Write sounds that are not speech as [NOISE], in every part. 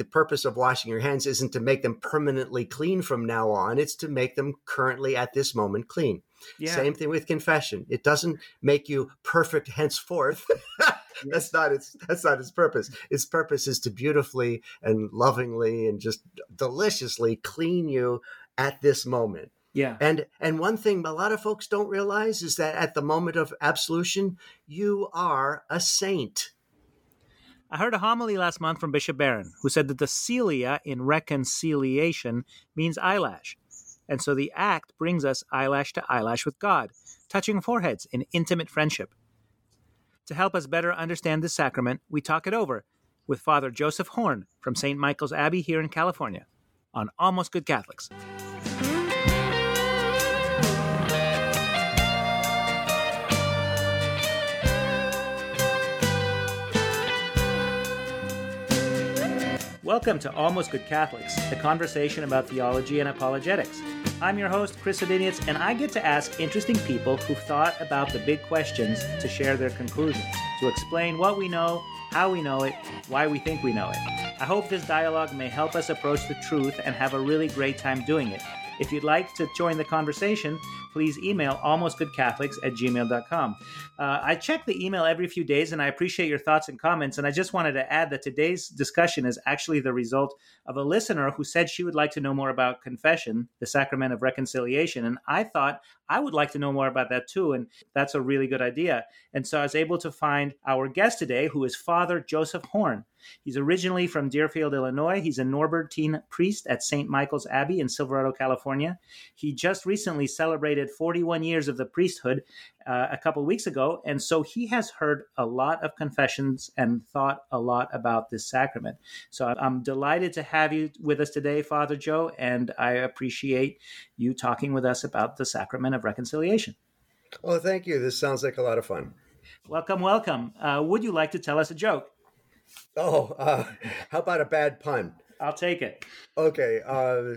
the purpose of washing your hands isn't to make them permanently clean from now on it's to make them currently at this moment clean yeah. same thing with confession it doesn't make you perfect henceforth [LAUGHS] that's not its that's not its purpose its purpose is to beautifully and lovingly and just deliciously clean you at this moment yeah. And and one thing a lot of folks don't realize is that at the moment of absolution, you are a saint. I heard a homily last month from Bishop Barron, who said that the cilia in reconciliation means eyelash. And so the act brings us eyelash to eyelash with God, touching foreheads in intimate friendship. To help us better understand this sacrament, we talk it over with Father Joseph Horn from St. Michael's Abbey here in California on Almost Good Catholics. Welcome to Almost Good Catholics, a conversation about theology and apologetics. I'm your host, Chris Obinitz, and I get to ask interesting people who've thought about the big questions to share their conclusions, to explain what we know, how we know it, why we think we know it. I hope this dialogue may help us approach the truth and have a really great time doing it. If you'd like to join the conversation, please email almostgoodcatholics at gmail.com. Uh, I check the email every few days and I appreciate your thoughts and comments. And I just wanted to add that today's discussion is actually the result of a listener who said she would like to know more about confession, the sacrament of reconciliation. And I thought I would like to know more about that too. And that's a really good idea. And so I was able to find our guest today, who is Father Joseph Horn. He's originally from Deerfield, Illinois. He's a Norbertine priest at St. Michael's Abbey in Silverado, California. He just recently celebrated 41 years of the priesthood uh, a couple weeks ago. And so he has heard a lot of confessions and thought a lot about this sacrament. So I'm delighted to have you with us today, Father Joe, and I appreciate you talking with us about the sacrament of reconciliation. Well, thank you. This sounds like a lot of fun. Welcome, welcome. Uh, would you like to tell us a joke? Oh, uh, how about a bad pun? I'll take it. Okay. Uh,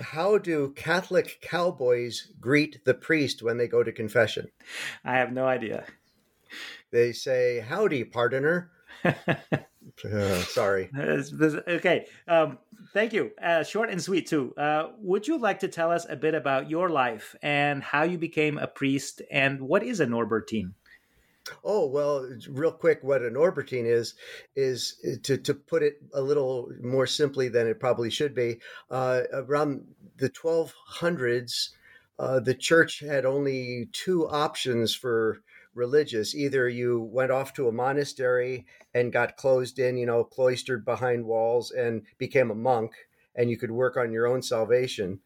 how do Catholic cowboys greet the priest when they go to confession? I have no idea. They say, Howdy, pardoner. [LAUGHS] uh, sorry. okay. Um, thank you. Uh, short and sweet, too. Uh, would you like to tell us a bit about your life and how you became a priest and what is a Norbertine? Oh well, real quick, what an Norbertine is is eh, to to put it a little more simply than it probably should be. Uh, around the 1200s, uh, the church had only two options for religious. Either you went off to a monastery and got closed in, you know, cloistered behind walls and became a monk, and you could work on your own salvation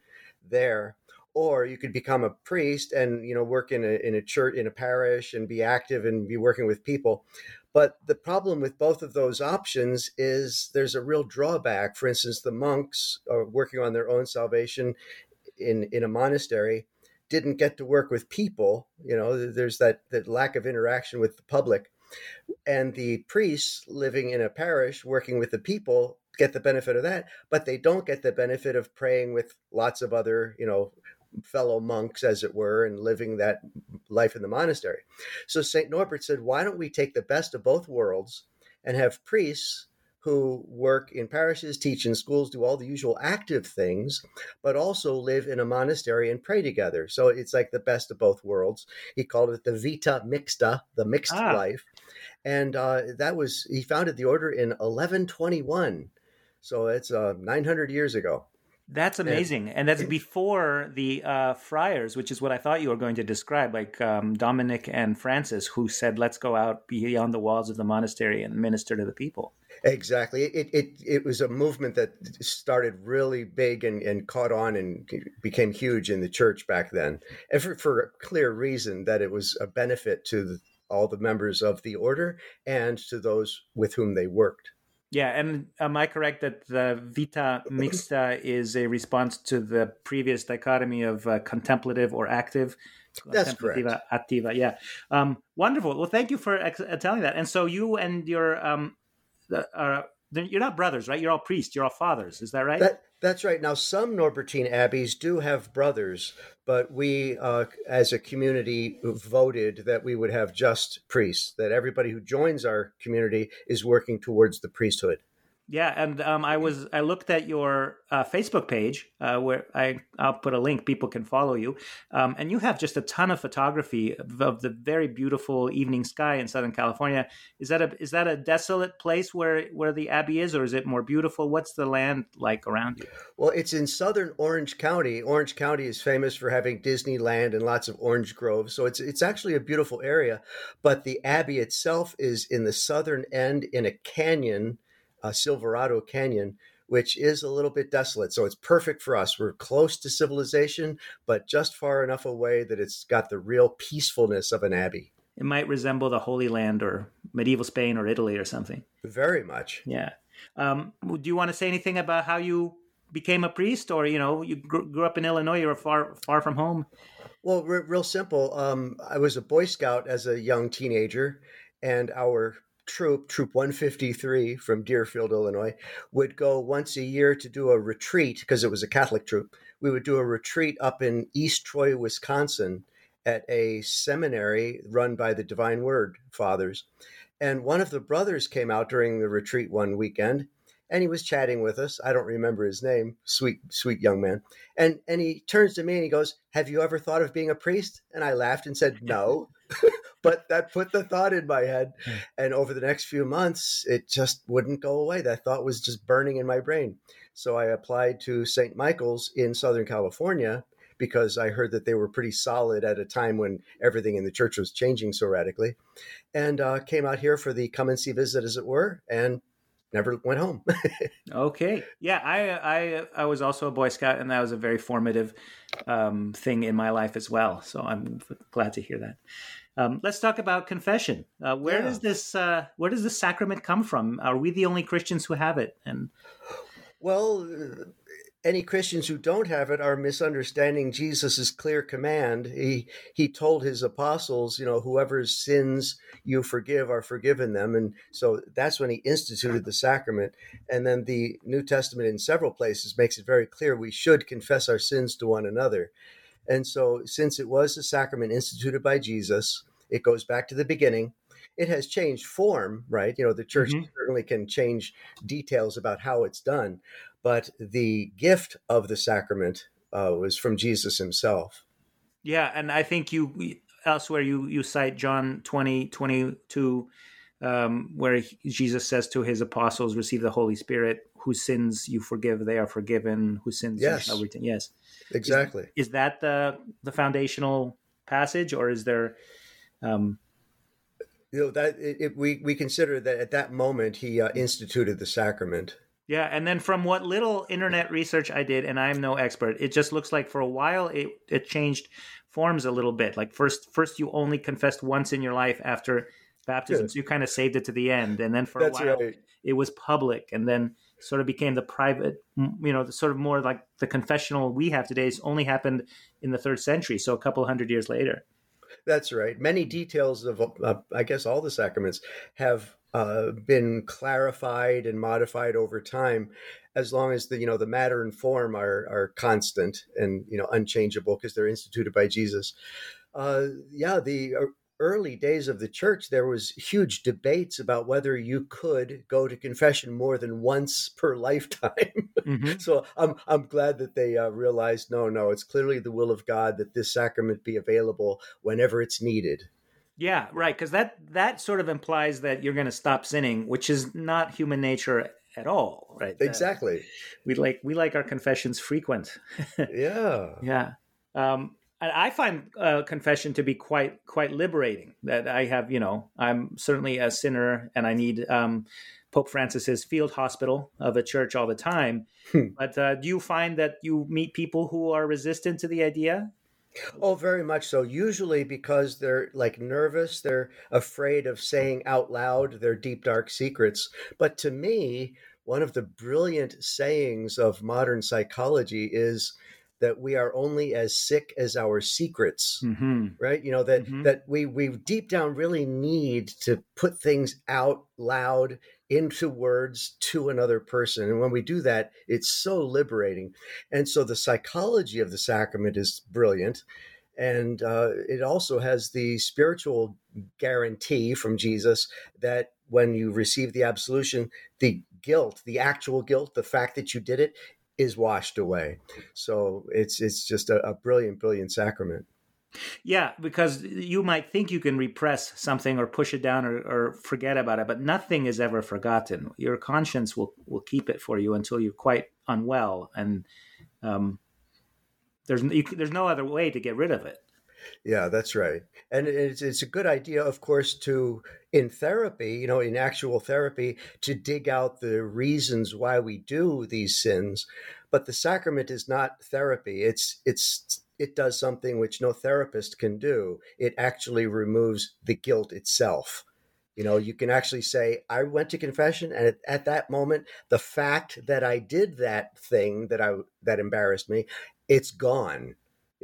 there or you could become a priest and you know work in a in a church in a parish and be active and be working with people. But the problem with both of those options is there's a real drawback. For instance the monks are working on their own salvation in in a monastery didn't get to work with people you know there's that that lack of interaction with the public. And the priests living in a parish working with the people get the benefit of that but they don't get the benefit of praying with lots of other you know fellow monks, as it were, and living that life in the monastery. So St. Norbert said, why don't we take the best of both worlds and have priests who work in parishes, teach in schools, do all the usual active things, but also live in a monastery and pray together. So it's like the best of both worlds. He called it the vita mixta, the mixed ah. life. And uh, that was, he founded the order in 1121. So it's uh, 900 years ago. That's amazing, and, and that's before the uh, friars, which is what I thought you were going to describe, like um, Dominic and Francis, who said, "Let's go out beyond the walls of the monastery and minister to the people." Exactly. It it it was a movement that started really big and, and caught on and became huge in the church back then, and for, for a clear reason that it was a benefit to the, all the members of the order and to those with whom they worked. Yeah, and am I correct that the vita mixta is a response to the previous dichotomy of uh, contemplative or active? That's correct. Attiva, yeah. Um, wonderful. Well, thank you for ex- uh, telling that. And so you and your um, uh, you're not brothers, right? You're all priests. You're all fathers. Is that right? That, that's right. Now, some Norbertine abbeys do have brothers, but we, uh, as a community, voted that we would have just priests. That everybody who joins our community is working towards the priesthood. Yeah, and um, I was I looked at your uh, Facebook page uh, where I I'll put a link. People can follow you, um, and you have just a ton of photography of, of, the very beautiful evening sky in Southern California. Is that a is that a desolate place where where the abbey is, or is it more beautiful? What's the land like around you? Well, it's in southern Orange County. Orange County is famous for having Disneyland and lots of orange groves, so it's it's actually a beautiful area. But the abbey itself is in the southern end in a canyon uh, Silverado Canyon, which is a little bit desolate. So it's perfect for us. We're close to civilization, but just far enough away that it's got the real peacefulness of an abbey. It might resemble the Holy Land or medieval Spain or Italy or something. Very much. Yeah. Um, do you want to say anything about how you became a priest, or you know, you grew up in Illinois, you were far far from home? Well, real simple. Um, I was a Boy Scout as a young teenager, and our troop, Troop 153 from Deerfield, Illinois, would go once a year to do a retreat because it was a Catholic troop. We would do a retreat up in East Troy, Wisconsin at a seminary run by the Divine Word Fathers. And one of the brothers came out during the retreat one weekend and he was chatting with us. I don't remember his name, sweet, sweet young man. And and he turns to me and he goes, Have you ever thought of being a priest? And I laughed and said, No. [LAUGHS] but that put the thought in my head. Hmm. And over the next few months, it just wouldn't go away. That thought was just burning in my brain. So I applied to St. Michael's in Southern California because I heard that they were pretty solid at a time when everything in the church was changing so radically. And uh, came out here for the come and see visit, as it were, and never went home. [LAUGHS] okay, yeah, I, I I was also a Boy Scout, and that was a very formative um, thing in my life as well. So I'm glad to hear that. Um, let's talk about confession. Uh, where yeah. does this uh, where does this sacrament come from? Are we the only Christians who have it? And well, any Christians who don't have it are misunderstanding Jesus' clear command. He he told his apostles, you know, whoever's sins you forgive are forgiven them, and so that's when he instituted the sacrament. And then the New Testament, in several places, makes it very clear we should confess our sins to one another. And so, since it was a sacrament instituted by Jesus, it goes back to the beginning. It has changed form, right? You know, the church mm-hmm. certainly can change details about how it's done, but the gift of the sacrament uh, was from Jesus himself. Yeah, and I think you elsewhere you you cite John 20, 22, um, where Jesus says to his apostles, "Receive the Holy Spirit. Whose sins you forgive, they are forgiven. Whose sins yes. you retain." Yes, exactly. Is, is, that the the foundational passage, or is there? Um, you know that it, it, we we consider that at that moment he uh, instituted the sacrament. Yeah, and then from what little internet research I did, and I'm no expert, it just looks like for a while it it changed forms a little bit. Like first first you only confessed once in your life after baptism, Good. so you kind of saved it to the end, and then for That's a while right. it was public, and then sort of became the private, you know, the sort of more like the confessional we have today. It's only happened in the third century, so a couple hundred years later. That's right. Many details of, uh, I guess, all the sacraments have uh, been clarified and modified over time, as long as the you know the matter and form are are constant and you know unchangeable because they're instituted by Jesus. Uh, yeah, the uh, early days of the church, there was huge debates about whether you could go to confession more than once [LAUGHS] per lifetime. Mm-hmm. so I'm I'm glad that they uh, realized no, no, it's clearly the will of God that this sacrament be available whenever it's needed. Yeah, right. Because that that sort of implies that you're going to stop sinning, which is not human nature at all, right? Exactly. Uh, we like we like our confessions frequent. [LAUGHS] yeah. Yeah. Um, I find uh, confession to be quite quite liberating. That I have, you know, I'm certainly a sinner, and I need um, Pope Francis's field hospital of a church all the time. Hmm. But uh, do you find that you meet people who are resistant to the idea? Oh, very much so. Usually because they're like nervous, they're afraid of saying out loud their deep, dark secrets. But to me, one of the brilliant sayings of modern psychology is that we are only as sick as our secrets mm-hmm. right you know that mm-hmm. that we we deep down really need to put things out loud into words to another person and when we do that it's so liberating and so the psychology of the sacrament is brilliant and uh, it also has the spiritual guarantee from jesus that when you receive the absolution the guilt the actual guilt the fact that you did it is washed away. So it's it's just a, a brilliant, brilliant sacrament. Yeah, because you might think you can repress something or push it down or, or, forget about it, but nothing is ever forgotten. Your conscience will will keep it for you until you're quite unwell, and um, there's you, there's no other way to get rid of it. Yeah, that's right. And it's, it's a good idea, of course, to, in therapy, you know, in actual therapy, to dig out the reasons why we do these sins. But the sacrament is not therapy. It's, it's, it does something which no therapist can do. It actually removes the guilt itself. You know, you can actually say, I went to confession, and at, at that moment, the fact that I did that thing that I that embarrassed me, it's gone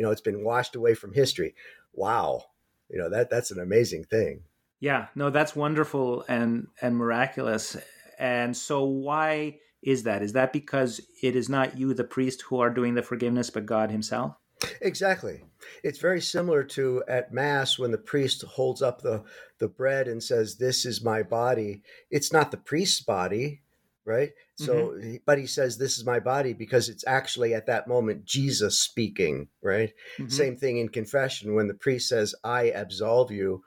you know it's been washed away from history. Wow. You know that that's an amazing thing. Yeah no that's wonderful and and miraculous. And so why is that? Is that because it is not you the priest who are doing the forgiveness but god himself? Exactly. It's very similar to at mass when the priest holds up the the bread and says this is my body. It's not the priest's body right? So, mm-hmm. but he says, This is my body because it's actually at that moment Jesus speaking, right? Mm-hmm. Same thing in confession when the priest says, I absolve you.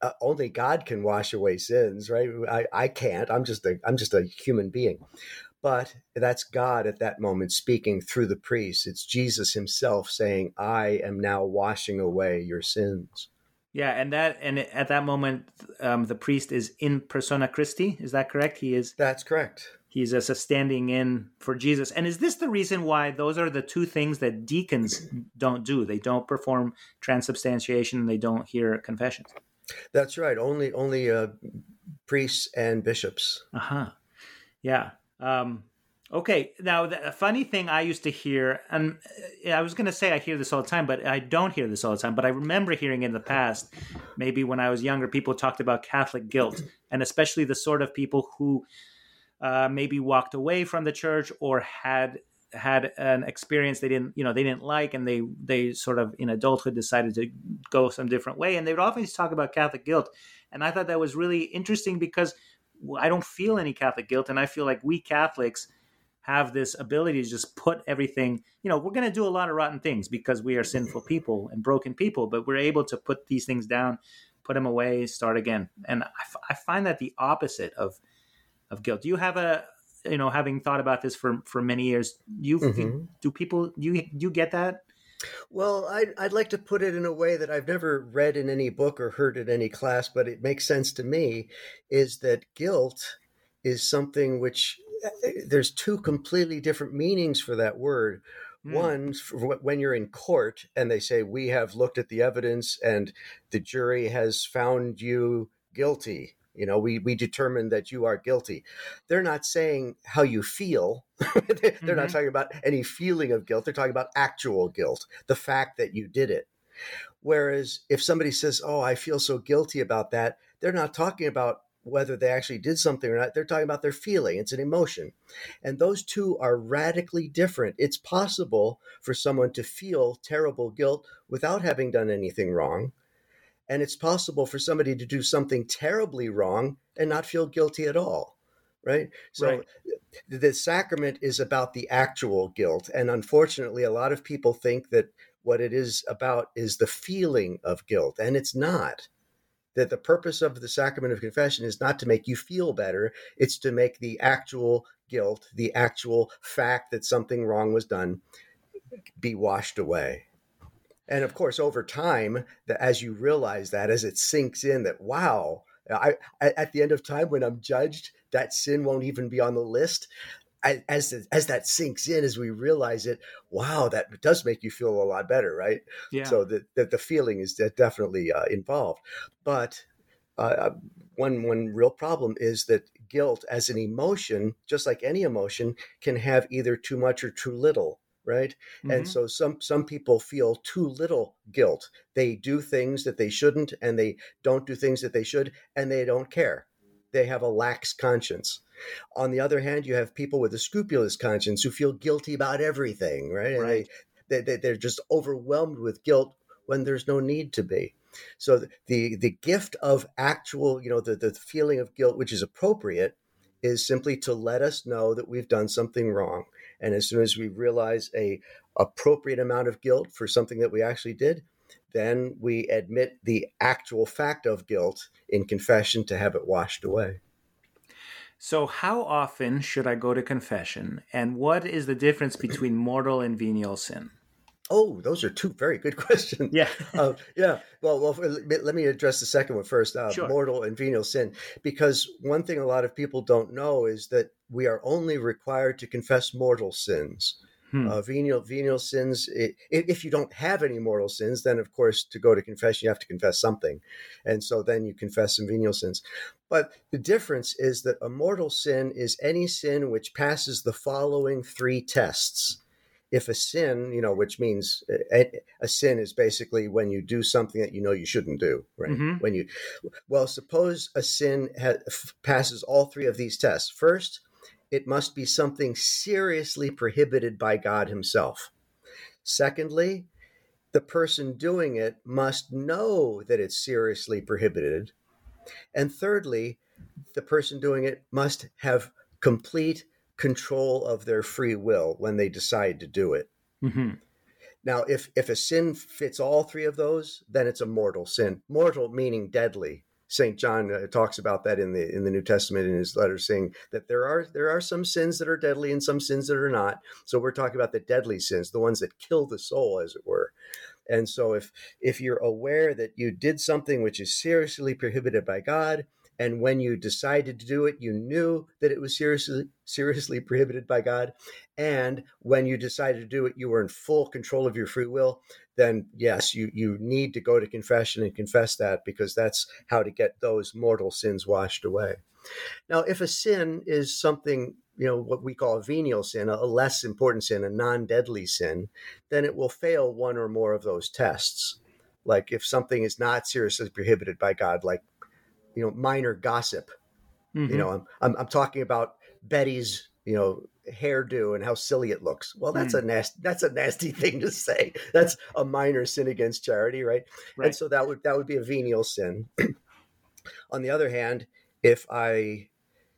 Uh, only God can wash away sins, right? I, I can't. I'm just a I'm just a human being, but that's God at that moment speaking through the priest. It's Jesus Himself saying, "I am now washing away your sins." Yeah, and that and at that moment, um, the priest is in persona Christi. Is that correct? He is. That's correct. He's as a standing in for Jesus. And is this the reason why those are the two things that deacons don't do? They don't perform transubstantiation they don't hear confessions. That's right. Only only uh, priests and bishops. Uh huh. Yeah. Um, okay. Now, the funny thing I used to hear, and uh, I was going to say I hear this all the time, but I don't hear this all the time. But I remember hearing in the past, maybe when I was younger, people talked about Catholic guilt, and especially the sort of people who uh, maybe walked away from the church or had had an experience they didn't you know they didn't like and they they sort of in adulthood decided to go some different way and they would often talk about catholic guilt and i thought that was really interesting because i don't feel any catholic guilt and i feel like we catholics have this ability to just put everything you know we're going to do a lot of rotten things because we are sinful people and broken people but we're able to put these things down put them away start again and I, f- I find that the opposite of of guilt. Do you have a you know having thought about this for for many years? You mm-hmm. do people you you get that? Well, I'd, I'd like to put it in a way that I've never read in any book or heard in any class, but it makes sense to me. Is that guilt is something which eh, there's two completely different meanings for that word. Mm. One, when you're in court and they say, We have looked at the evidence and the jury has found you guilty you know we we determine that you are guilty they're not saying how you feel [LAUGHS] they're mm-hmm. not talking about any feeling of guilt they're talking about actual guilt the fact that you did it whereas if somebody says oh i feel so guilty about that they're not talking about whether they actually did something or not they're talking about their feeling it's an emotion and those two are radically different it's possible for someone to feel terrible guilt without having done anything wrong and it's possible for somebody to do something terribly wrong and not feel guilty at all. Right. So right. the sacrament is about the actual guilt. And unfortunately, a lot of people think that what it is about is the feeling of guilt, and it's not. That the purpose of the sacrament of confession is not to make you feel better, it's to make the actual guilt, the actual fact that something wrong was done, be washed away. And of course, over time, that as you realize that, as it sinks in, that wow, I at the end of time when I'm judged, that sin won't even be on the list. As as that sinks in, as we realize it, wow, that does make you feel a lot better, right? Yeah. So the the, the feeling is definitely uh, involved, but uh, uh, one one real problem is that guilt as an emotion, just like any emotion, can have either too much or too little right mm-hmm. and so some some people feel too little guilt they do things that they shouldn't and they don't do things that they should and they don't care they have a lax conscience on the other hand you have people with a scrupulous conscience who feel guilty about everything right, and right. They, they they're just overwhelmed with guilt when there's no need to be so the the gift of actual you know the, the feeling of guilt which is appropriate is simply to let us know that we've done something wrong and as soon as we realize a appropriate amount of guilt for something that we actually did, then we admit the actual fact of guilt in confession to have it washed away. So, how often should I go to confession? And what is the difference between [CLEARS THROAT] mortal and venial sin? Oh, those are two very good [LAUGHS] questions. Yeah. uh, yeah. Well, well, let me address the second one first uh, sure. mortal and venial sin. Because one thing a lot of people don't know is that we are only required to confess mortal sins. Hmm. Uh, venial venial sins. It, if you don't have any mortal sins, then of course to go to confession you have to confess something, and so then you confess some venial sins. But the difference is that a mortal sin is any sin which passes the following three tests if a sin, you know, which means a, a, sin is basically when you do something that you know you shouldn't do, right? Mm-hmm. When you, well, suppose a sin passes all three of these tests. First, it must be something seriously prohibited by God Himself. Secondly, the person doing it must know that it's seriously prohibited. And thirdly, the person doing it must have complete control of their free will when they decide to do it. Mm-hmm. Now, if if a sin fits all three of those, then it's a mortal sin. Mortal meaning deadly. Saint John uh, talks about that in the in the New Testament in his letter, saying that there are there are some sins that are deadly and some sins that are not. So we're talking about the deadly sins, the ones that kill the soul, as it were. And so if if you're aware that you did something which is seriously prohibited by God, and when you decided to do it you knew that it was seriously seriously prohibited by god. And when you decided to do it you were in full control of your free will then yes you you need to go to confession and confess that because that's how to get those mortal sins washed away. Now if a sin is something you know what we call a venial sin a less important sin a non-deadly sin then it will fail one or more of those tests. Like if something is not seriously prohibited by god like you know minor gossip. Mm-hmm. You know, I'm, I'm, I'm talking about Betty's you know hairdo and how silly it looks. Well, that's mm. a nasty that's a nasty [LAUGHS] thing to say. That's a minor sin against charity, right? right? And so that would that would be a venial sin. [CLEARS THROAT] On the other hand, if I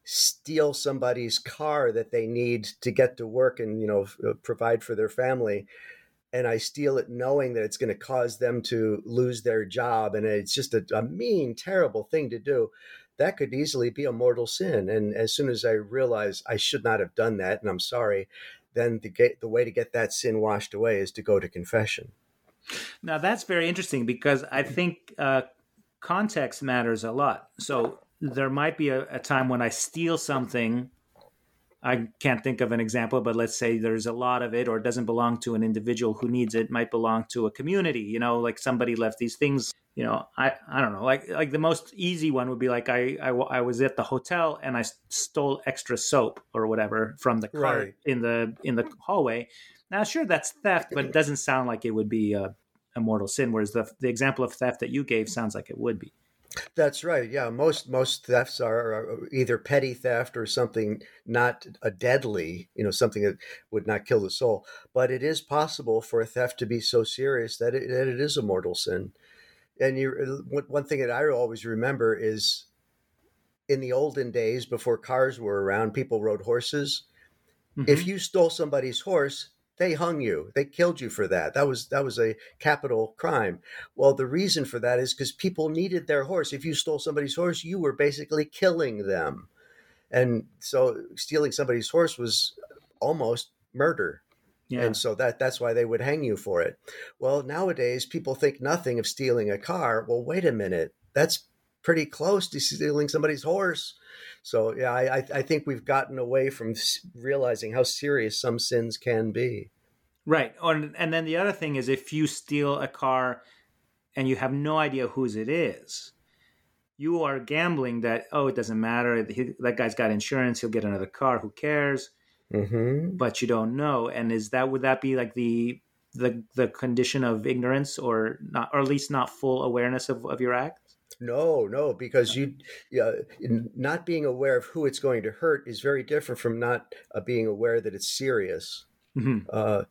steal somebody's car that they need to get to work and you know provide for their family and I steal it knowing that it's going to cause them to lose their job. And it's just a, a, mean, terrible thing to do. That could easily be a mortal sin. And as soon as I realize I should not have done that and I'm sorry, then the, get, the way to get that sin washed away is to go to confession. Now, that's very interesting because I think uh, context matters a lot. So there might be a, a time when I steal something I can't think of an example, but let's say there's a lot of it or it doesn't belong to an individual who needs it, might belong to a community, you know, like somebody left these things, you know, I, I don't know, like, like the most easy one would be like, I, I, I was at the hotel and I stole extra soap or whatever from the cart right. in the, in the hallway. Now, sure, that's theft, but it doesn't sound like it would be a, a mortal sin. Whereas the, the example of theft that you gave sounds like it would be. That's right. Yeah, most most thefts are either petty theft or something not a deadly, you know, something that would not kill the soul. But it is possible for a theft to be so serious that it, that it is a mortal sin. And you, one thing that I always remember is, in the olden days before cars were around, people rode horses. Mm-hmm. If you stole somebody's horse, they hung you. They killed you for that. That was that was a capital crime. Well the reason for that is because people needed their horse. If you stole somebody's horse you were basically killing them. And so stealing somebody's horse was almost murder. Yeah. and so that that's why they would hang you for it. Well nowadays people think nothing of stealing a car. Well wait a minute. That's pretty close to stealing somebody's horse. So yeah, I I think we've gotten away from realizing how serious some sins can be. Right. and then the other thing is if you steal a car and you have no idea whose it is, you are gambling that oh it doesn't matter he, that guy's got insurance he'll get another car who cares mm-hmm. but you don't know and is that would that be like the the the condition of ignorance or not or at least not full awareness of, of your act no no because you yeah, not being aware of who it's going to hurt is very different from not uh, being aware that it's serious mm-hmm. uh,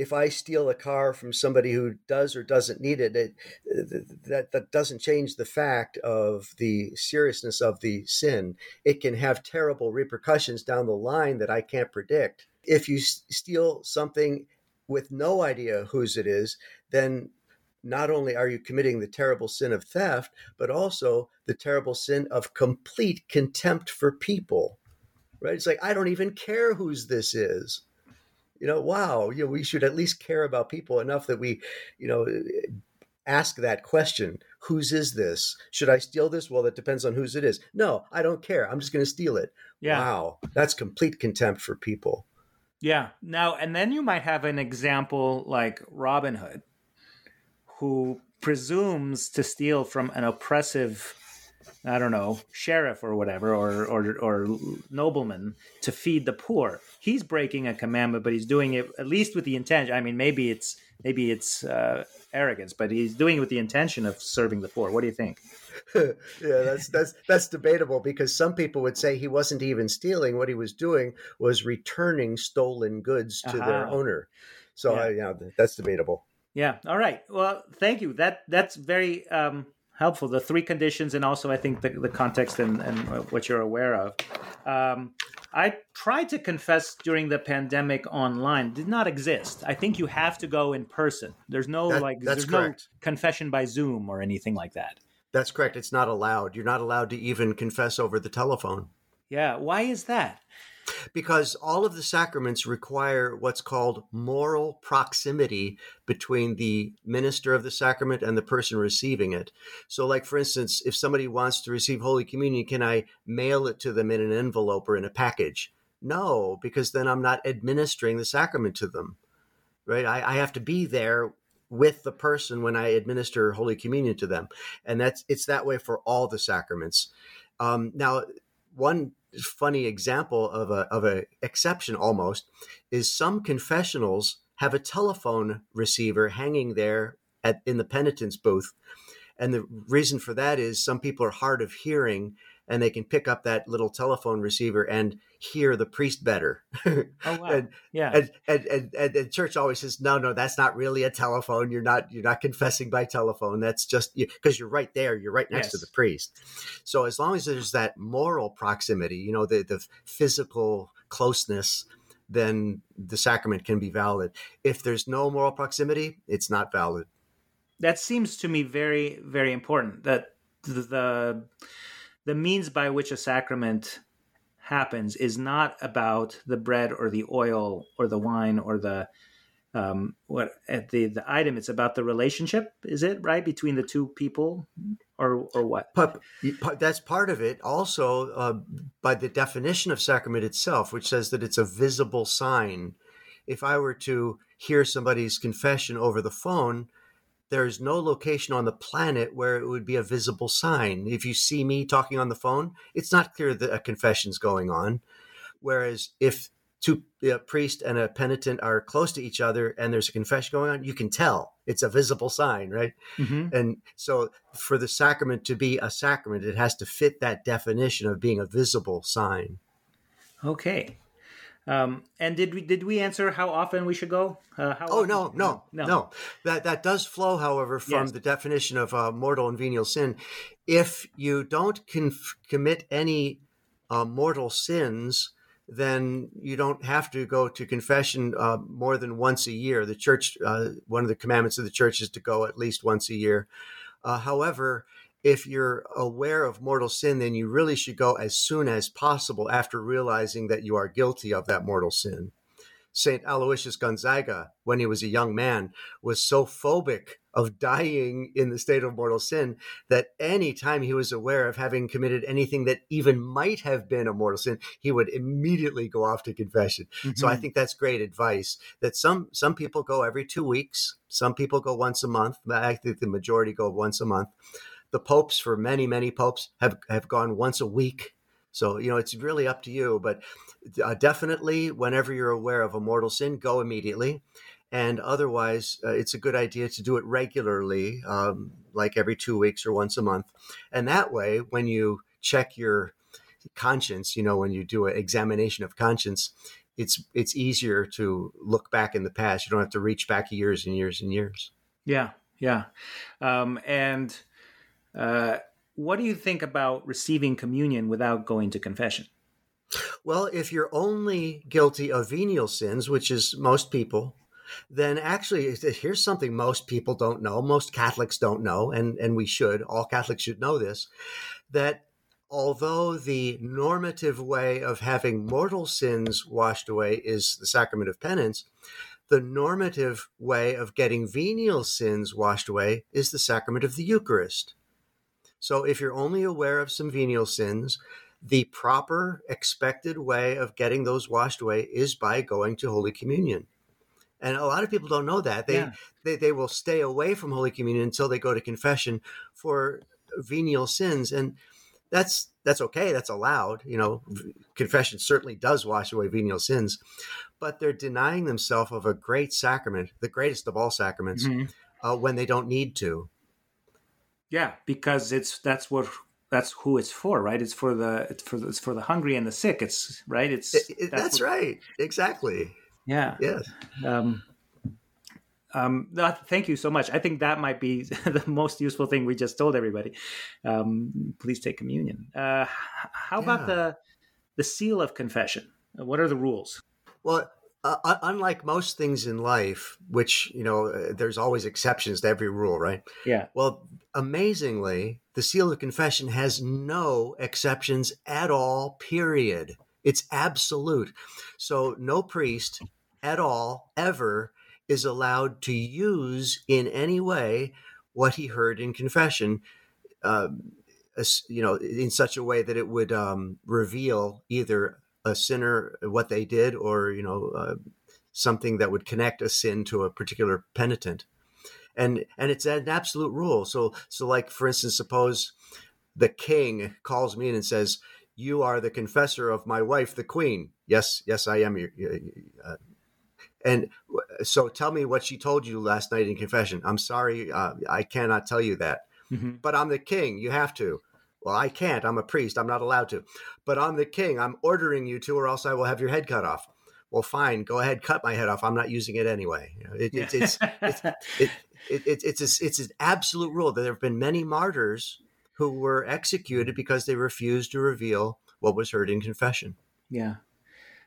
if I steal a car from somebody who does or doesn't need it, it, that that doesn't change the fact of the seriousness of the sin. It can have terrible repercussions down the line that I can't predict. If you steal something with no idea whose it is, then not only are you committing the terrible sin of theft, but also the terrible sin of complete contempt for people. Right? It's like I don't even care whose this is. You know, wow, you know, we should at least care about people enough that we, you know, ask that question whose is this? Should i steal this well that depends on whose it is. No i don't care. I'm just going to steal it. Yeah. wow that's complete contempt for people. Yeah. Now and then you might have an example like robin hood who presumes to steal from an oppressive I don't know, sheriff or whatever, or, or or nobleman to feed the poor. He's breaking a commandment, but he's doing it at least with the intention. I mean, maybe it's maybe it's uh, arrogance, but he's doing it with the intention of serving the poor. What do you think? [LAUGHS] yeah, that's that's that's debatable because some people would say he wasn't even stealing. What he was doing was returning stolen goods to uh-huh. their owner. So, yeah. Uh, yeah, that's debatable. Yeah. All right. Well, thank you. That that's very um, helpful. The three conditions, and also I think the, the context and, and what you're aware of. Um, I tried to confess during the pandemic online did not exist. I think you have to go in person. There's no that, like there's correct. no confession by Zoom or anything like that. That's correct. It's not allowed. You're not allowed to even confess over the telephone. Yeah, why is that? Because all of the sacraments require what's called moral proximity between the minister of the sacrament and the person receiving it. So, like for instance, if somebody wants to receive Holy Communion, can I mail it to them in an envelope or in a package? No, because then I'm not administering the sacrament to them, right? I, I have to be there with the person when I administer Holy Communion to them, and that's it's that way for all the sacraments. Um, now, one funny example of a of a exception almost is some confessionals have a telephone receiver hanging there at in the penitence booth. And the reason for that is some people are hard of hearing and they can pick up that little telephone receiver and hear the priest better. [LAUGHS] Oh wow! and, yeah. And and, and and and church always says, no, no, that's not really a telephone. You're not you're not confessing by telephone. That's just because you, are right there. You're right next yes. to the priest. So as long as there's that moral proximity, you know, the the physical closeness, then the sacrament can be valid. If there's no moral proximity, it's not valid. That seems to me very very important. That the the means by which a sacrament happens is not about the bread or the oil or the wine or the um, what the the item. It's about the relationship. Is it right between the two people, or or what? But that's part of it. Also, uh, by the definition of sacrament itself, which says that it's a visible sign. If I were to hear somebody's confession over the phone, there's no location on the planet where it would be a visible sign. If you see me talking on the phone, it's not clear that a confession's going on. Whereas if two a priest and a penitent are close to each other and there's a confession going on, you can tell it's a visible sign, right? Mm-hmm. And so for the sacrament to be a sacrament, it has to fit that definition of being a visible sign. Okay. Um, and did we did we answer how often we should go? Uh, oh no, no, no, no. That that does flow, however, from yes. the definition of uh, mortal and venial sin. If you don't conf- commit any uh, mortal sins, then you don't have to go to confession uh, more than once a year. The church, uh, one of the commandments of the church, is to go at least once a year. Uh, however, if you're aware of mortal sin, then you really should go as soon as possible after realizing that you are guilty of that mortal sin. St. Aloysius Gonzaga, when he was a young man, was so phobic of dying in the state of mortal sin that any time he was aware of having committed anything that even might have been a mortal sin he would immediately go off to confession mm-hmm. so i mm-hmm. think that's great advice that some some people go every 2 weeks some people go once a month i think the majority go once a month the popes for many many popes have have gone once a week so you know it's really up to you but uh, definitely whenever you're aware of a mortal sin go immediately. And otherwise uh, it's a good idea to do it regularly um, like every two weeks or once a month. And that way when you check your conscience you know when you do an examination of conscience it's it's easier to look back in the past. You don't have to reach back years and years and years. Yeah yeah. Um, and uh, what do you think about receiving communion without going to confession? Well if you're only guilty of venial sins which is most people then actually here's something most people don't know most catholics don't know and and we should all catholics should know this that although the normative way of having mortal sins washed away is the sacrament of penance the normative way of getting venial sins washed away is the sacrament of the eucharist so if you're only aware of some venial sins the proper expected way of getting those washed away is by going to holy communion and a lot of people don't know that. They, yeah. they they will stay away from Holy Communion until they go to confession for venial sins. And that's that's okay. That's allowed. You know, confession certainly does wash away venial sins, but they're denying themselves of a great sacrament, the greatest of all sacraments, mm-hmm. uh, when they don't need to. Yeah, because it's that's what that's who it's for, right? It's for the it's for the, it's for the hungry and the sick. It's right. It's it, it, that's, that's what, right. Exactly. Yeah. Yes. Um, um, thank you so much. I think that might be [LAUGHS] the most useful thing we just told everybody. Um, please take communion. Uh, how yeah. about the the seal of confession? What are the rules? Well, uh, unlike most things in life, which you know, uh, there's always exceptions to every rule, right? Yeah. Well, amazingly, the seal of confession has no exceptions at all. Period. It's absolute. So no priest at all ever is allowed to use in any way what he heard in confession, uh, you know, in such a way that it would um, reveal either a sinner what they did, or you know, uh, something that would connect a sin to a particular penitent, and and it's an absolute rule. So so like for instance, suppose the king calls me in and says, "You are the confessor of my wife, the queen." Yes, yes, I am. Uh, and so tell me what she told you last night in confession. I'm sorry, uh, I cannot tell you that. Mm-hmm. But I'm the king. You have to. Well, I can't. I'm a priest. I'm not allowed to. But I'm the king. I'm ordering you to, or else I will have your head cut off. Well, fine. Go ahead, cut my head off. I'm not using it anyway. You know, it, yeah. it's, it's, it's, [LAUGHS] it, it, it's, a, it's an absolute rule that there have been many martyrs who were executed because they refused to reveal what was heard in confession. Yeah.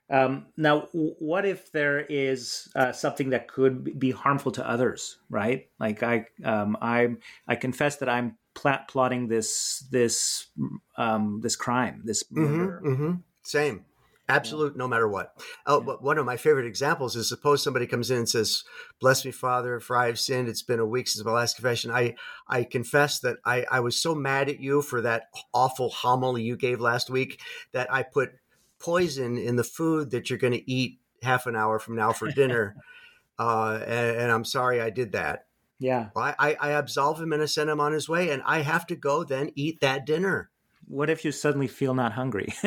Um, now, what if there is uh, something that could be harmful to others? Right? Like I, um, I, I confess that I'm pl- plotting this, this, um, this crime, this mm-hmm, murder. Mm-hmm, mm-hmm. Same, absolute, yeah. no matter what. Oh, yeah. one of my favorite examples is suppose somebody comes in and says, "Bless me, Father, for I have sinned. It's been a week since my last confession. I, I confess that I, I was so mad at you for that awful homily you gave last week that I put." poison in the food that you're going to eat half an hour from now for dinner. [LAUGHS] uh, and, and, I'm sorry I did that. Yeah. I, I, I absolve him and I send him on his way, and I have to go then eat that dinner. What if you suddenly feel not hungry? [LAUGHS]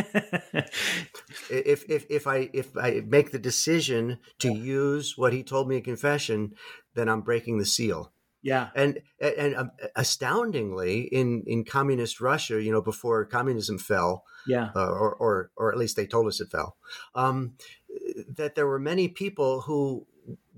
if if if I if I make the decision to use what he told me in confession, then I'm breaking the seal. Yeah, and and um, astoundingly, in in communist Russia, you know, before communism fell, yeah, uh, or or or at least they told us it fell, um, that there were many people who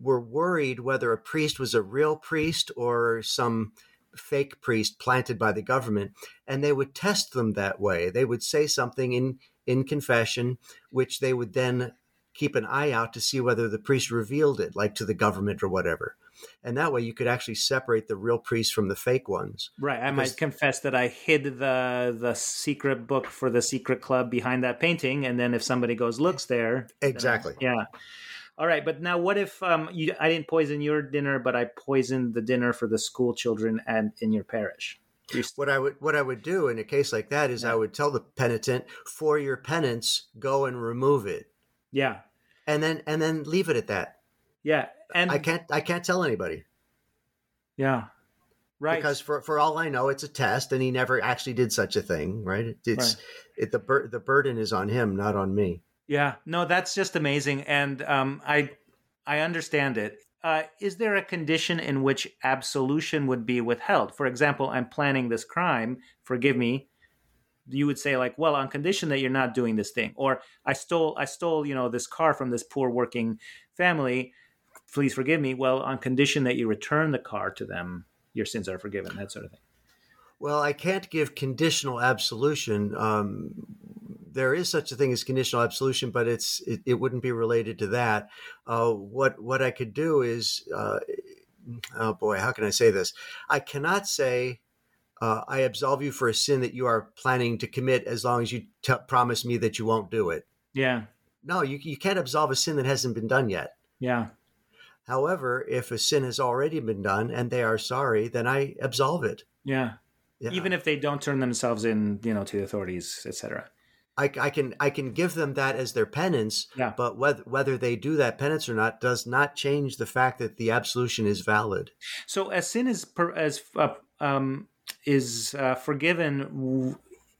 were worried whether a priest was a real priest or some fake priest planted by the government, and they would test them that way. They would say something in in confession, which they would then keep an eye out to see whether the priest revealed it, like to the government or whatever and that way you could actually separate the real priests from the fake ones. Right. I might confess that I hid the the secret book for the secret club behind that painting, and then if somebody goes looks there, exactly. yeah. All right, but now what if um, you, I didn't poison your dinner, but I poisoned the dinner for the school children and in your parish? What I would what I would do in a case like that is I would tell the penitent, for your penance, go and remove it, yeah, and then and then leave it at that. yeah, and I can't I can't tell anybody yeah, right. because for for all I know, it's a test, and he never actually did such a thing. Right? It- It's it, the bur- the burden is on him, not on me. Yeah, no, that's just amazing, and um, I I understand it. Uh, is there a condition in which absolution would be withheld? For example, I'm planning this crime. Forgive me. You would say like, well, on condition that you're not doing this thing, or I stole I stole you know this car from this poor working family. Please forgive me. Well, on condition that you return the car to them, your sins are forgiven. That sort of thing. Well, I can't give conditional absolution. Um, there is such a thing as conditional absolution, but it's it, it wouldn't be related to that. Uh, what what I could do is, uh, oh boy, how can I say this? I cannot say uh, I absolve you for a sin that you are planning to commit as long as you t- promise me that you won't do it. Yeah, No, you you can't absolve a sin that hasn't been done yet. yeah, However, if a sin has already been done and they are sorry, then I absolve it. yeah. Yeah. Even if they don't turn themselves in, you know, to the authorities, etc. I, I can I can give them that as their penance, Yeah. but whether whether they do that penance or not does not change the fact that the absolution is valid. So as sin is per, as uh, um, is uh, forgiven, w-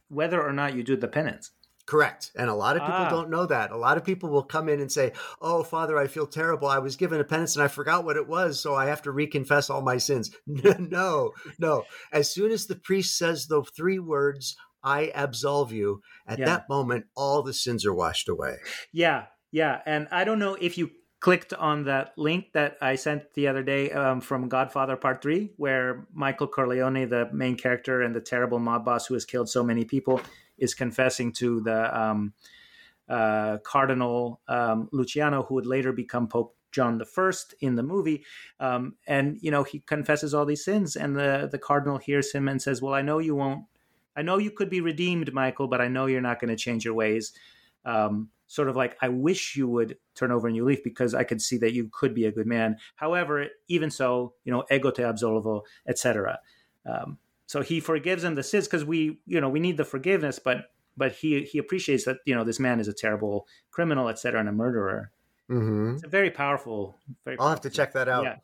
whether or not you do the penance. Correct. And a lot of people Ah. don't know that. A lot of people will come in and say, "Oh, Father, I feel terrible. I was given a penance and I forgot what it was, so I have to reconfess all my sins." [LAUGHS] no, no. As soon as the priest says the three words, "I absolve you," at Yeah. that moment, all the sins are washed away. Yeah, yeah. And I don't know if you clicked on that link that I sent the other day um, from Godfather Part Three, where Michael Corleone, the main character and the terrible mob boss who has killed so many people, is confessing to the um, uh, Cardinal um, Luciano, who would later become Pope John the First in the movie, um, and you know he confesses all these sins, and the the cardinal hears him and says, "Well, I know you won't. I know you could be redeemed, Michael, but I know you're not going to change your ways." Um, sort of like, I wish you would turn over a new leaf because I could see that you could be a good man. However, even so, you know, ego te absolvo, etc. Um, so he forgives him the sins because we, you know, we need the forgiveness, but but he he appreciates that you know this man is a terrible criminal, etc., and a murderer. Mm-hmm. It's a very powerful. Very I'll have to check that out. Yeah,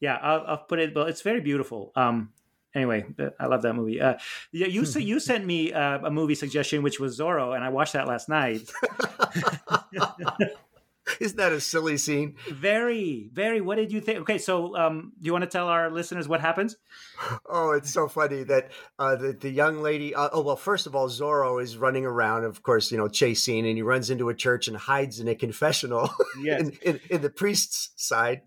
yeah. I'll, I'll put it. Well, it's very beautiful. Um. Anyway, I love that movie. Uh, yeah, you [LAUGHS] you sent me uh, a movie suggestion, which was Zorro, and I watched that last night. [LAUGHS] Isn't that a silly scene? very, very. What did you think? Okay, so um, do you want to tell our listeners what happens? Oh, it's so funny that uh, the the young lady. Uh, oh well, first of all, Zorro is running around, of course, you know, chasing, and he runs into a church and hides in a confessional [LAUGHS] Yes. in, in, in the priest's side,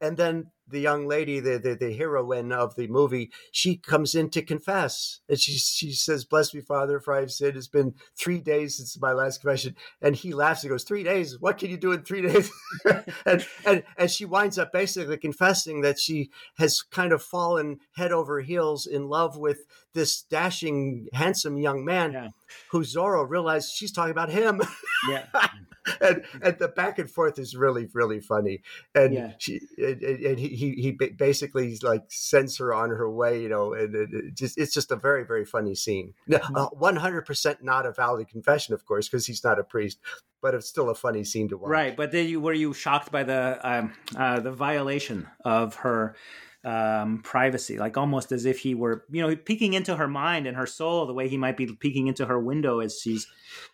and then the young lady, the, the the heroine of the movie, she comes in to confess, and she she says, "Bless me, Father, for I have sinned. It's been three days since my last confession." And he laughs and goes, three days? What can you do in three [LAUGHS] days?" and and and she winds up basically confessing that she has kind of fallen head over heels in love with this dashing, handsome young man Yeah. who Zorro realized she's talking about him. Yeah, [LAUGHS] and and the back and forth is really really funny and Yeah. she and, and he he he basically like sends her on her way you know and it, just it's just a very very funny scene Mm-hmm. Uh, One hundred percent not a valid confession of course because he's not a priest but it's still a funny scene to watch right. But then you were you shocked by the um, uh, the violation of her um, privacy, like almost as if he were, you know, peeking into her mind and her soul, the way he might be peeking into her window as she's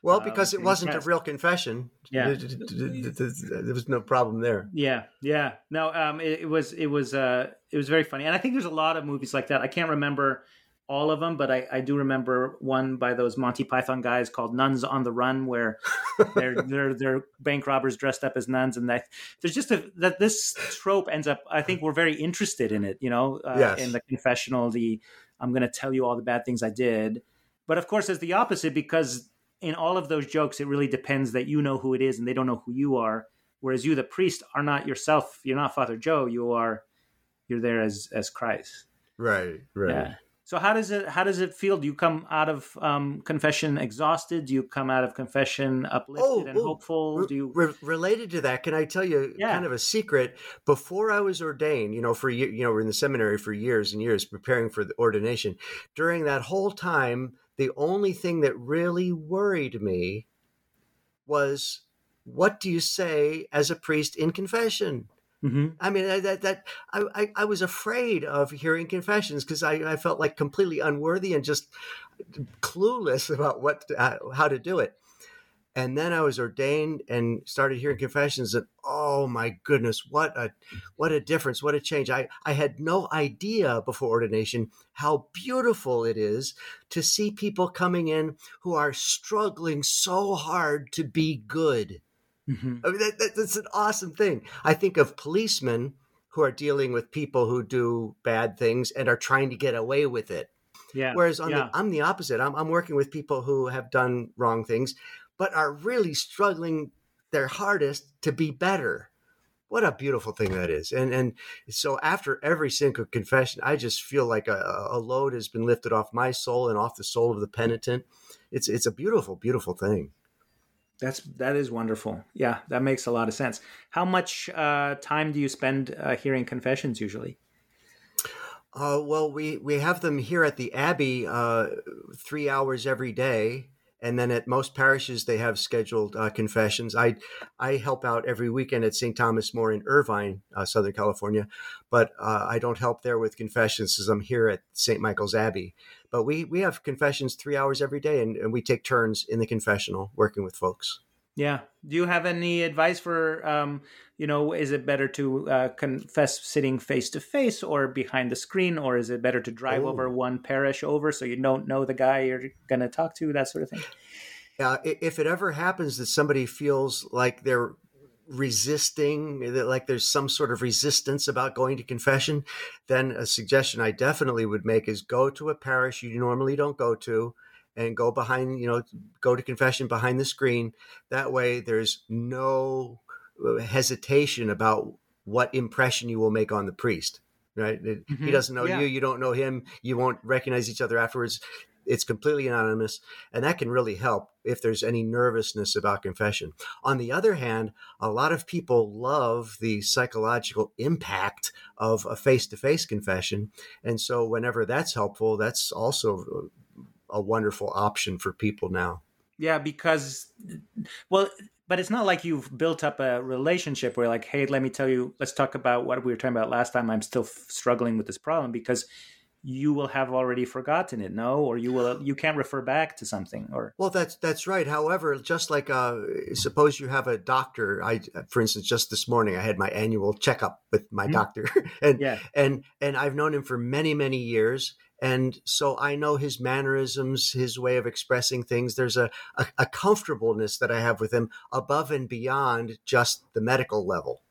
well uh, because it wasn't a real confession Yeah. there was no problem there Yeah, yeah. No, um, it, it was it was uh, it was very funny, and I think there's a lot of movies like that. I can't remember all of them, but I, I do remember one by those Monty Python guys called Nuns on the Run, where [LAUGHS] they're they're they're bank robbers dressed up as nuns, and that there's just a that this trope ends up. I think we're very interested in it, you know, uh, Yes. in the confessional. The I'm going to tell you all the bad things I did, but of course, it's the opposite because in all of those jokes, it really depends that you know who it is and they don't know who you are. Whereas you, the priest, are not yourself. You're not Father Joe. You are. You're there as as Christ. right right Yeah. So how does it how does it feel? Do you come out of um, confession exhausted? Do you come out of confession uplifted Oh, and oh, hopeful? Re- Do you? re- related to that, can I tell you Yeah. kind of a secret? Before I was ordained, you know, for you know, we're in the seminary for years and years preparing for the ordination. During that whole time, the only thing that really worried me was what do you say as a priest in confession? Mhm. I mean, that, that, that I, I, I was afraid of hearing confessions because I, I felt like completely unworthy and just clueless about what uh, how to do it. And then I was ordained and started hearing confessions, and oh my goodness, what a what a difference, what a change! I I had no idea before ordination how beautiful it is to see people coming in who are struggling so hard to be good. Mhm. I mean, that, that, that's an awesome thing. I think of policemen who are dealing with people who do bad things and are trying to get away with it. Yeah. Whereas on yeah. the, I'm the opposite. I'm, I'm working with people who have done wrong things, but are really struggling their hardest to be better. What a beautiful thing that is. And and so after every single confession, I just feel like a, a load has been lifted off my soul and off the soul of the penitent. It's it's a beautiful, beautiful thing. That's that is wonderful. Yeah, that makes a lot of sense. How much uh, time do you spend uh, hearing confessions usually? Uh, well, we, we have them here at the Abbey uh, three hours every day. And then at most parishes, they have scheduled uh, confessions. I, I help out every weekend at St. Thomas More in Irvine, uh, Southern California, but I don't help there with confessions because I'm here at St. Michael's Abbey. But we, we have confessions three hours every day, and, and we take turns in the confessional working with folks. Yeah. Do you have any advice for, um, you know, is it better to uh, confess sitting face to face or behind the screen, or is it better to drive Oh. over one parish over so you don't know the guy you're going to talk to, that sort of thing? uh, if it ever happens that somebody feels like they're resisting that like there's some sort of resistance about going to confession then a suggestion i definitely would make is go to a parish you normally don't go to and go behind you know go to confession behind the screen. That way there's no uh, hesitation about what impression you will make on the priest right? It- he doesn't know Yeah. you you don't know him you won't recognize each other afterwards it's completely anonymous and that can really help if there's any nervousness about confession. On the other hand, a lot of people love the psychological impact of a face to face confession. And so, whenever that's helpful, that's also a wonderful option for people now. Yeah, because, well, but it's not like you've built up a relationship where, like, hey, let me tell you, let's talk about what we were talking about last time. I'm still f- struggling with this problem because you will have already forgotten it, no, or you will you can't refer back to something, or Well, that's that's right. However, just like uh, suppose you have a doctor. I, for instance, just this morning I had my annual checkup with my Mhm. doctor, [LAUGHS] and yeah, and and I've known him for many many years, and so I know his mannerisms, his way of expressing things. There's a, a a comfortableness that I have with him above and beyond just the medical level.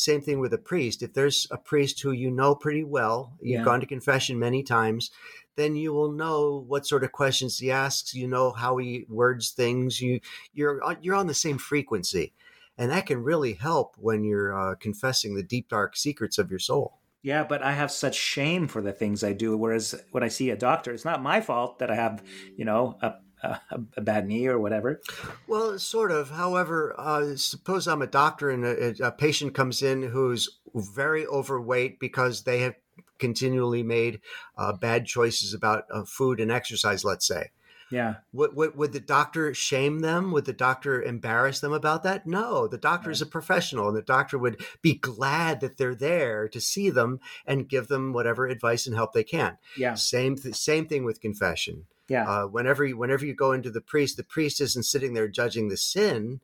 Same thing with a priest. If there's a priest who you know pretty well, you've Yeah. gone to confession many times, then you will know what sort of questions he asks. You know how he words things. You you're on- you're on the same frequency, and that can really help when you're uh, confessing the deep dark secrets of your soul. yeah. But I have such shame for the things I do. Whereas when I see a doctor, it's not my fault that I have, you know, a a, a bad knee or whatever. Well, sort of. However, uh, suppose I'm a doctor and a, a patient comes in who's very overweight because they have continually made uh, bad choices about uh, food and exercise, let's say. Yeah, Would, would, would the doctor shame them? Would the doctor embarrass them about that? No, the doctor is a professional, and the doctor would be glad that they're there to see them and give them whatever advice and help they can. yeah, Same th- same thing with confession. Yeah, Uh, whenever you, whenever you go into the priest, the priest isn't sitting there judging the sin.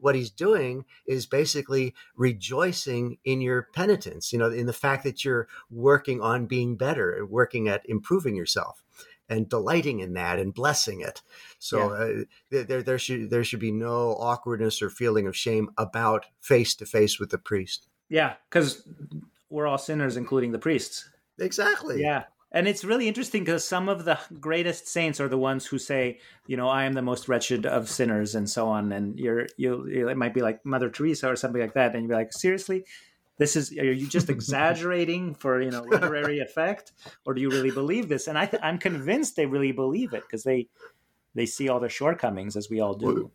What he's doing is basically rejoicing in your penitence. You know, in the fact that you're working on being better and working at improving yourself, and delighting in that and blessing it. So uh, there- there there should there should be no awkwardness or feeling of shame about face to face with the priest. yeah. Because we're all sinners, including the priests. Exactly. Yeah. And it's really interesting because some of the greatest saints are the ones who say, you know, I am the most wretched of sinners and so on. And you're, you, it might be like Mother Teresa or something like that. And you'd be like, seriously? this is are you just exaggerating for you know literary effect or do you really believe this and i th- i'm convinced they really believe it because they they see all the shortcomings as we all do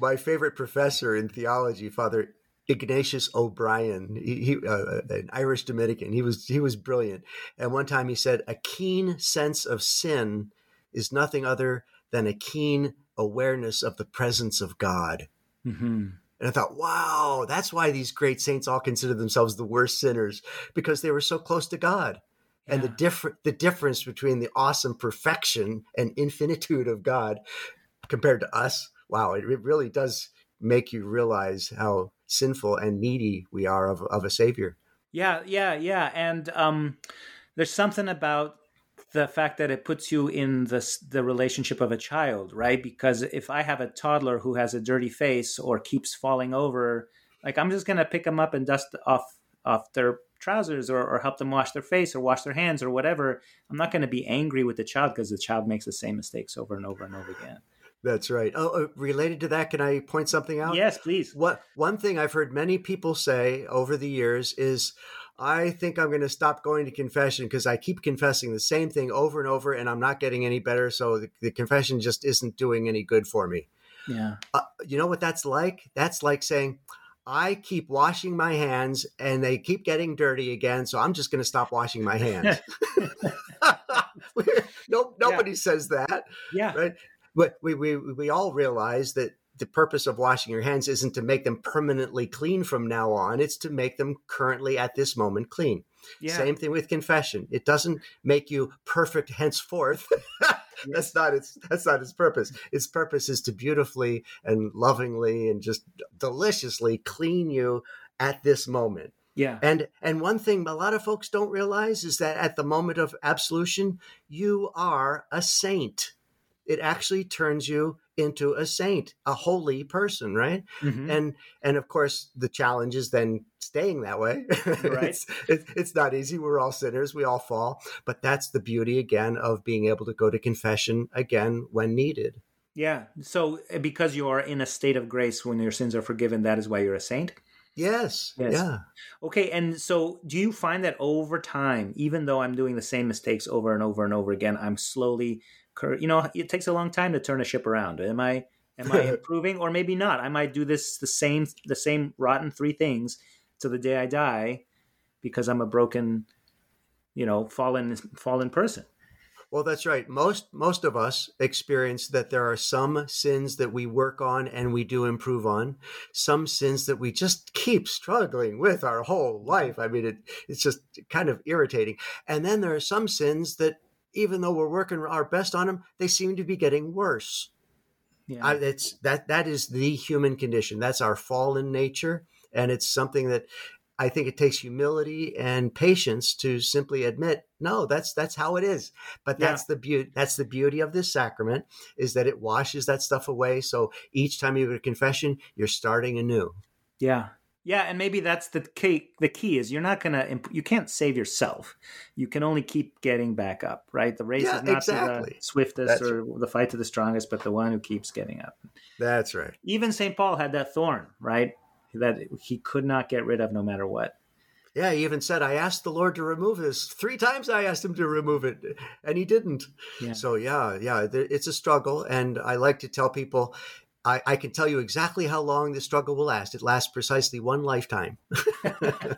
my favorite professor in theology father Ignatius O'Brien, he, he uh, an Irish Dominican. He was he was brilliant. And one time he said, "A keen sense of sin is nothing other than a keen awareness of the presence of God." Mm-hmm. And I thought, wow, that's why these great saints all consider themselves the worst sinners because they were so close to God. Yeah. And the different the difference between the awesome perfection and infinitude of God compared to us, wow, it, it really does make you realize how sinful and needy we are of, of a savior. Yeah, yeah, yeah. And um, there's something about the fact that it puts you in the the relationship of a child, right? Because if I have a toddler who has a dirty face or keeps falling over, like I'm just gonna pick them up and dust off off their trousers or, or help them wash their face or wash their hands or whatever. I'm not going to be angry with the child because the child makes the same mistakes over and over and over again. That's right. Oh, uh, related to that, can I point something out? Yes, please. What one thing I've heard many people say over the years is, I think I'm going to stop going to confession because I keep confessing the same thing over and over and I'm not getting any better. So the, the confession just isn't doing any good for me. Yeah. Uh, you know what that's like? That's like saying, I keep washing my hands and they keep getting dirty again. So I'm just going to stop washing my hands. [LAUGHS] [LAUGHS] no, nobody yeah. says that. Yeah. Right. But we, we, we all realize that the purpose of washing your hands isn't to make them permanently clean from now on. It's to make them currently at this moment clean. Yeah. Same thing with confession. It doesn't make you perfect henceforth. [LAUGHS] that's not its that's not its purpose. Its purpose is to beautifully and lovingly and just deliciously clean you at this moment. Yeah. And and one thing a lot of folks don't realize is that at the moment of absolution, you are a saint it actually turns you into a saint, a holy person, right? Mm-hmm. And and of course, the challenge is then staying that way. [LAUGHS] Right. it's, it, it's not easy. We're all sinners. We all fall. But that's the beauty again of being able to go to confession again when needed. Yeah. So eh, because you are in a state of grace when your sins are forgiven, that is why you're a saint. Yes. yes. Yeah. Okay. And so do you find that over time, even though I'm doing the same mistakes over and over and over again, I'm slowly you know it takes a long time to turn a ship around. Am i am i [LAUGHS] improving? Or maybe not. I might do this the same the same rotten three things to the day i die because i'm a broken you know fallen fallen person. Well that's right. Most most of us experience that there are some sins that we work on and we do improve on. Some sins that we just keep struggling with our whole life. I mean it, it's just kind of irritating. And then there are some sins that even though we're working our best on them, they seem to be getting worse. Yeah. I, it's that that is the human condition. That's our fallen nature, and it's something that I think it takes humility and patience to simply admit, no, that's that's how it is. But that's yeah. the beauty. That's the beauty of this sacrament is that it washes that stuff away. So each time you go to confession, you're starting anew. Yeah, yeah, and maybe that's the key. The key is you're not gonna. You can't save yourself. You can only keep getting back up. Right. The race yeah, is not exactly. the swiftest that's or right. the fight to the strongest, but the one who keeps getting up. That's right. Even Saint Paul had that thorn, right? That he could not get rid of no matter what. Yeah, he even said, I asked the Lord to remove this. Three times I asked him to remove it, and he didn't. Yeah. So, yeah, yeah, it's a struggle. And I like to tell people I, I, can tell you exactly how long this struggle will last. It lasts precisely one lifetime.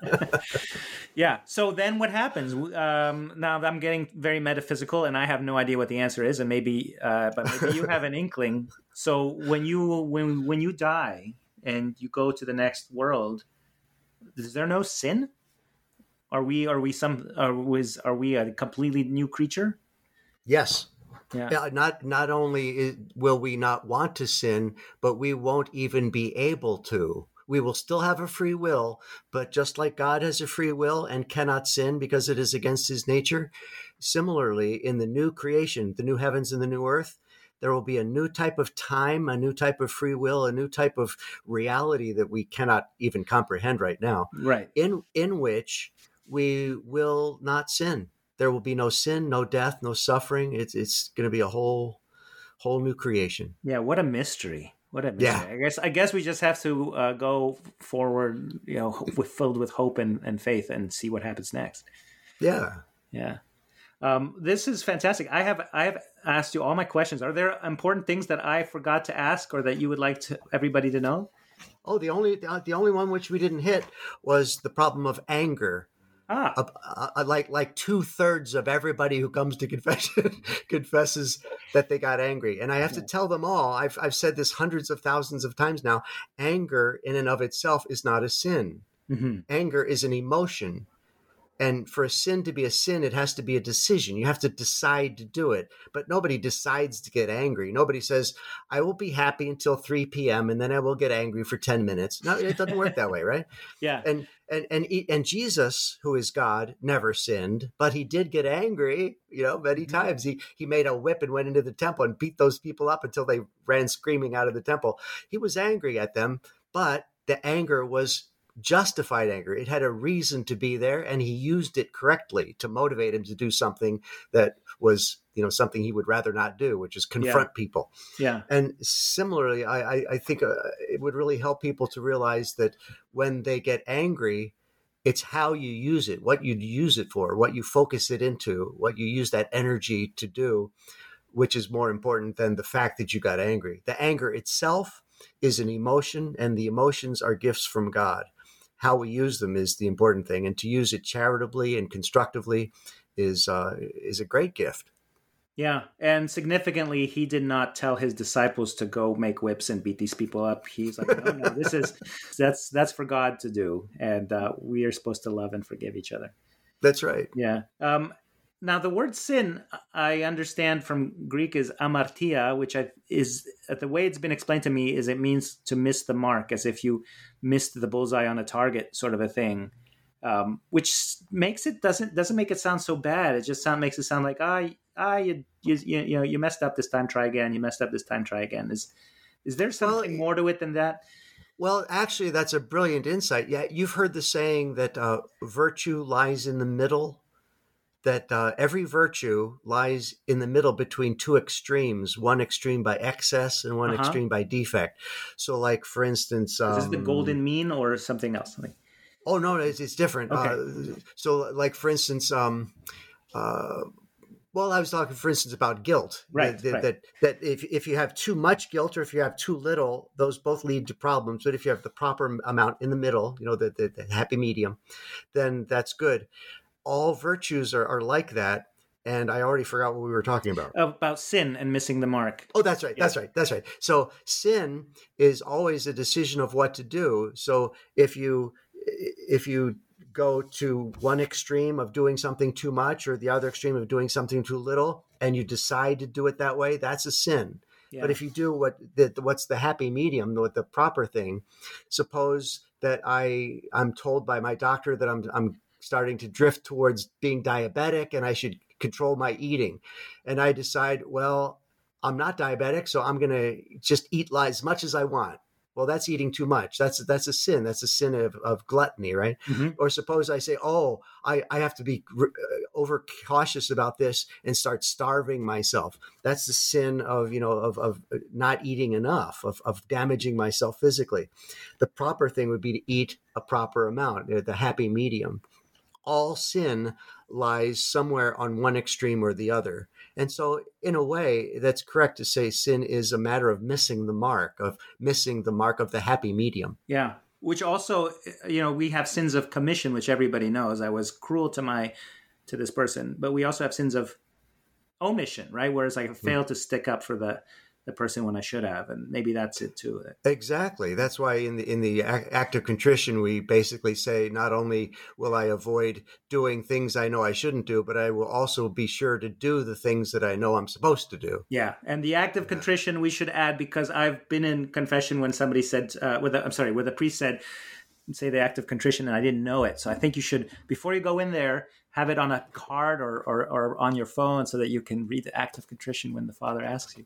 [LAUGHS] yeah. So then what happens? Um, now I'm getting very metaphysical and I have no idea what the answer is. And maybe, uh, but maybe you have an inkling. So when you, when, when you die and you go to the next world, is there no sin? Are we, are we some, are, was, are we a completely new creature? Yes. Yeah. Not not only will we not want to sin, but we won't even be able to. We will still have a free will, but just like God has a free will and cannot sin because it is against his nature, similarly in the new creation, the new heavens and the new earth, there will be a new type of time, a new type of free will, a new type of reality that we cannot even comprehend right now. Right. In in which we will not sin there will be no sin, no death, no suffering. It's it's going to be a whole whole new creation. Yeah, what a mystery. What a mystery. Yeah. I guess I guess we just have to uh, go forward, you know, with, filled with hope and, and faith, and see what happens next. Yeah. Yeah. Um, this is fantastic. I have I have asked you all my questions. Are there important things that I forgot to ask, or that you would like to, everybody to know? Oh, the only the only one which we didn't hit was the problem of anger. Ah, Uh, uh, like like two thirds of everybody who comes to confession [LAUGHS] confesses that they got angry, and I have to tell them all. I've I've said this hundreds of thousands of times now. Anger in and of itself is not a sin. hmm Anger is an emotion, and for a sin to be a sin, it has to be a decision. You have to decide to do it. But nobody decides to get angry. Nobody says, "I will be happy until three p.m. and then I will get angry for ten minutes." No, it doesn't work that way, right? [LAUGHS] yeah, and and and and Jesus, who is God, never sinned, but he did get angry. You know, many Mm-hmm. times he he made a whip and went into the temple and beat those people up until they ran screaming out of the temple. He was angry at them, but the anger was justified anger. It had a reason to be there, and he used it correctly to motivate him to do something that was you know something he would rather not do, which is confront people. yeah, And similarly, I, I, I think uh, it would really help people to realize that when they get angry, it's how you use it, what you use it for, what you focus it into, what you use that energy to do, which is more important than the fact that you got angry. The anger itself is an emotion, and the emotions are gifts from God. How we use them is the important thing, and to use it charitably and constructively is uh, is a great gift. yeah. And significantly, he did not tell his disciples to go make whips and beat these people up. He's like, no, no, this is [LAUGHS] that's that's for God to do, and uh, we are supposed to love and forgive each other. That's right. Yeah. Um, now, the word sin, I understand from Greek is amartia, which I, is uh, the way it's been explained to me is it means to miss the mark, as if you missed the bullseye on a target, sort of a thing. Um, which makes it doesn't doesn't make it sound so bad. It just sound makes it sound like ah ah you you you, you know you messed up this time, try again. You messed up this time, try again. Is is there something Well, more to it than that? Well, actually, that's a brilliant insight. Yeah, you've heard the saying that uh, virtue lies in the middle. That uh, every virtue lies in the middle between two extremes, one extreme by excess and one Uh-huh. extreme by defect. So, like for instance, um, Is this the golden mean or something else? Something. Oh no, it's, it's different. Okay. Uh, so, like for instance, um, uh, well, I was talking, for instance, about guilt. Right, That that, right. that that if if you have too much guilt or if you have too little, those both lead to problems. But if you have the proper amount in the middle, you know, the the, the happy medium, then that's good. All virtues are, are like that. And I already forgot what we were talking about. About sin and missing the mark. Oh, that's right. That's right. That's right. So sin is always a decision of what to do. So if you if you go to one extreme of doing something too much or the other extreme of doing something too little and you decide to do it that way, that's a sin. Yeah. But if you do what the, what's the happy medium, what the proper thing, suppose that I I'm told by my doctor that I'm I'm starting to drift towards being diabetic and I should control my eating, and I decide, well, I'm not diabetic, so I'm going to just eat as much as I want. Well, that's eating too much. That's that's a sin. That's a sin of, of gluttony, right? Mhm. Or suppose I say, oh, I, I have to be uh, over cautious about this and start starving myself. That's the sin of you know of, of not eating enough, of, of damaging myself physically. The proper thing would be to eat a proper amount, uh, the happy medium. All sin lies somewhere on one extreme or the other. And so, in a way, that's correct to say sin is a matter of missing the mark, of missing the mark of the happy medium. Yeah. Which also, eh, you know, we have sins of commission, which everybody knows. I was cruel to my to this person, but we also have sins of omission, right? Whereas I mm. failed to stick up for the the person when I should have, and maybe that's it too. Exactly. That's why in the in the act of contrition, we basically say, not only will I avoid doing things I know I shouldn't do, but I will also be sure to do the things that I know I'm supposed to do. Yeah, and the act of contrition we should add because I've been in confession when somebody said, uh, with a, I'm sorry, where the priest said, say the act of contrition, and I didn't know it. So I think you should, before you go in there, have it on a card or, or, or on your phone so that you can read the act of contrition when the father asks you.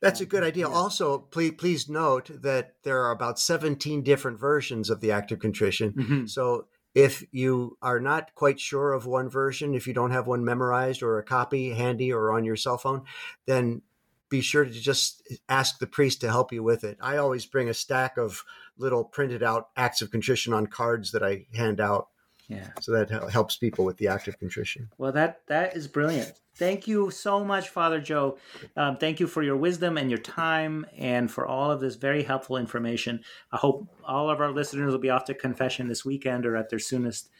That's a good idea. Also, please please note that there are about 17 different versions of the act of contrition. Mhm. So if you are not quite sure of one version, if you don't have one memorized or a copy handy or on your cell phone, then be sure to just ask the priest to help you with it. I always bring a stack of little printed out acts of contrition on cards that I hand out. Yeah. So that helps people with the act of contrition. Well, that that is brilliant. Thank you so much, Father Joe. Um, thank you for your wisdom and your time and for all of this very helpful information. I hope all of our listeners will be off to confession this weekend or at their soonest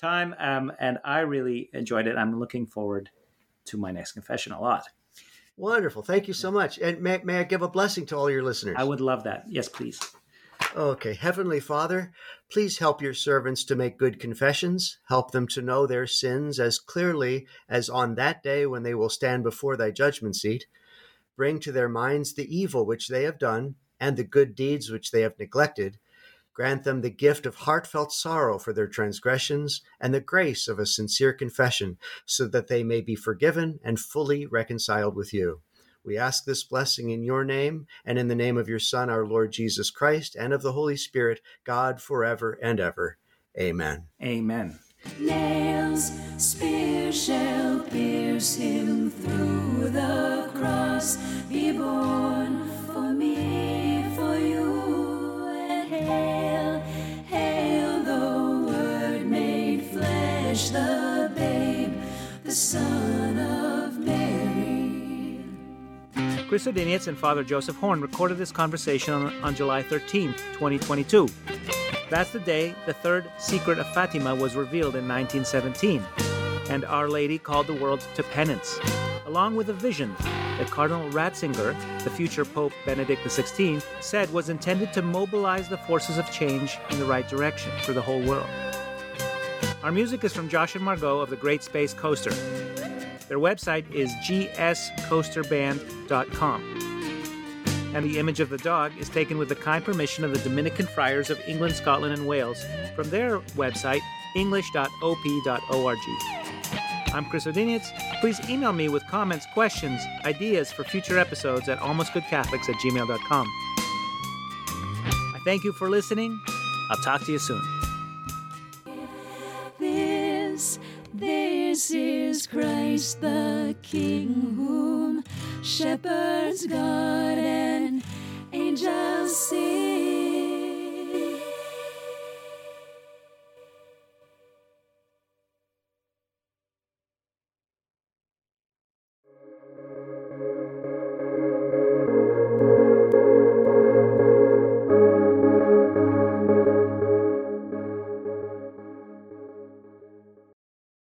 time. Um, and I really enjoyed it. I'm looking forward to my next confession a lot. Wonderful. Thank you so much. And may, may I give a blessing to all your listeners? I would love that. Yes, please. Okay. Heavenly Father, please help your servants to make good confessions. Help them to know their sins as clearly as on that day when they will stand before thy judgment seat. Bring to their minds the evil which they have done and the good deeds which they have neglected. Grant them the gift of heartfelt sorrow for their transgressions and the grace of a sincere confession, so that they may be forgiven and fully reconciled with you. We ask this blessing in your name and in the name of your Son, our Lord Jesus Christ, and of the Holy Spirit, God forever and ever. Amen. Amen. Nails, spear shall pierce him through the cross. Be born Chris Odinius and Father Joseph Horn recorded this conversation on, on July 13, 2022. That's the day the third secret of Fatima was revealed in 1917, and Our Lady called the world to penance, along with a vision that Cardinal Ratzinger, the future Pope Benedict XVI, said was intended to mobilize the forces of change in the right direction for the whole world. Our music is from Josh and Margot of the Great Space Coaster. Their website is gscoasterband.com. And the image of the dog is taken with the kind permission of the Dominican Friars of England, Scotland, and Wales from their website, english.op.org. I'm Chris Odinitz. Please email me with comments, questions, ideas for future episodes at almostgoodcatholics at gmail.com. I thank you for listening. I'll talk to you soon. This, this is Christ the King, whom shepherds guard and angels sing.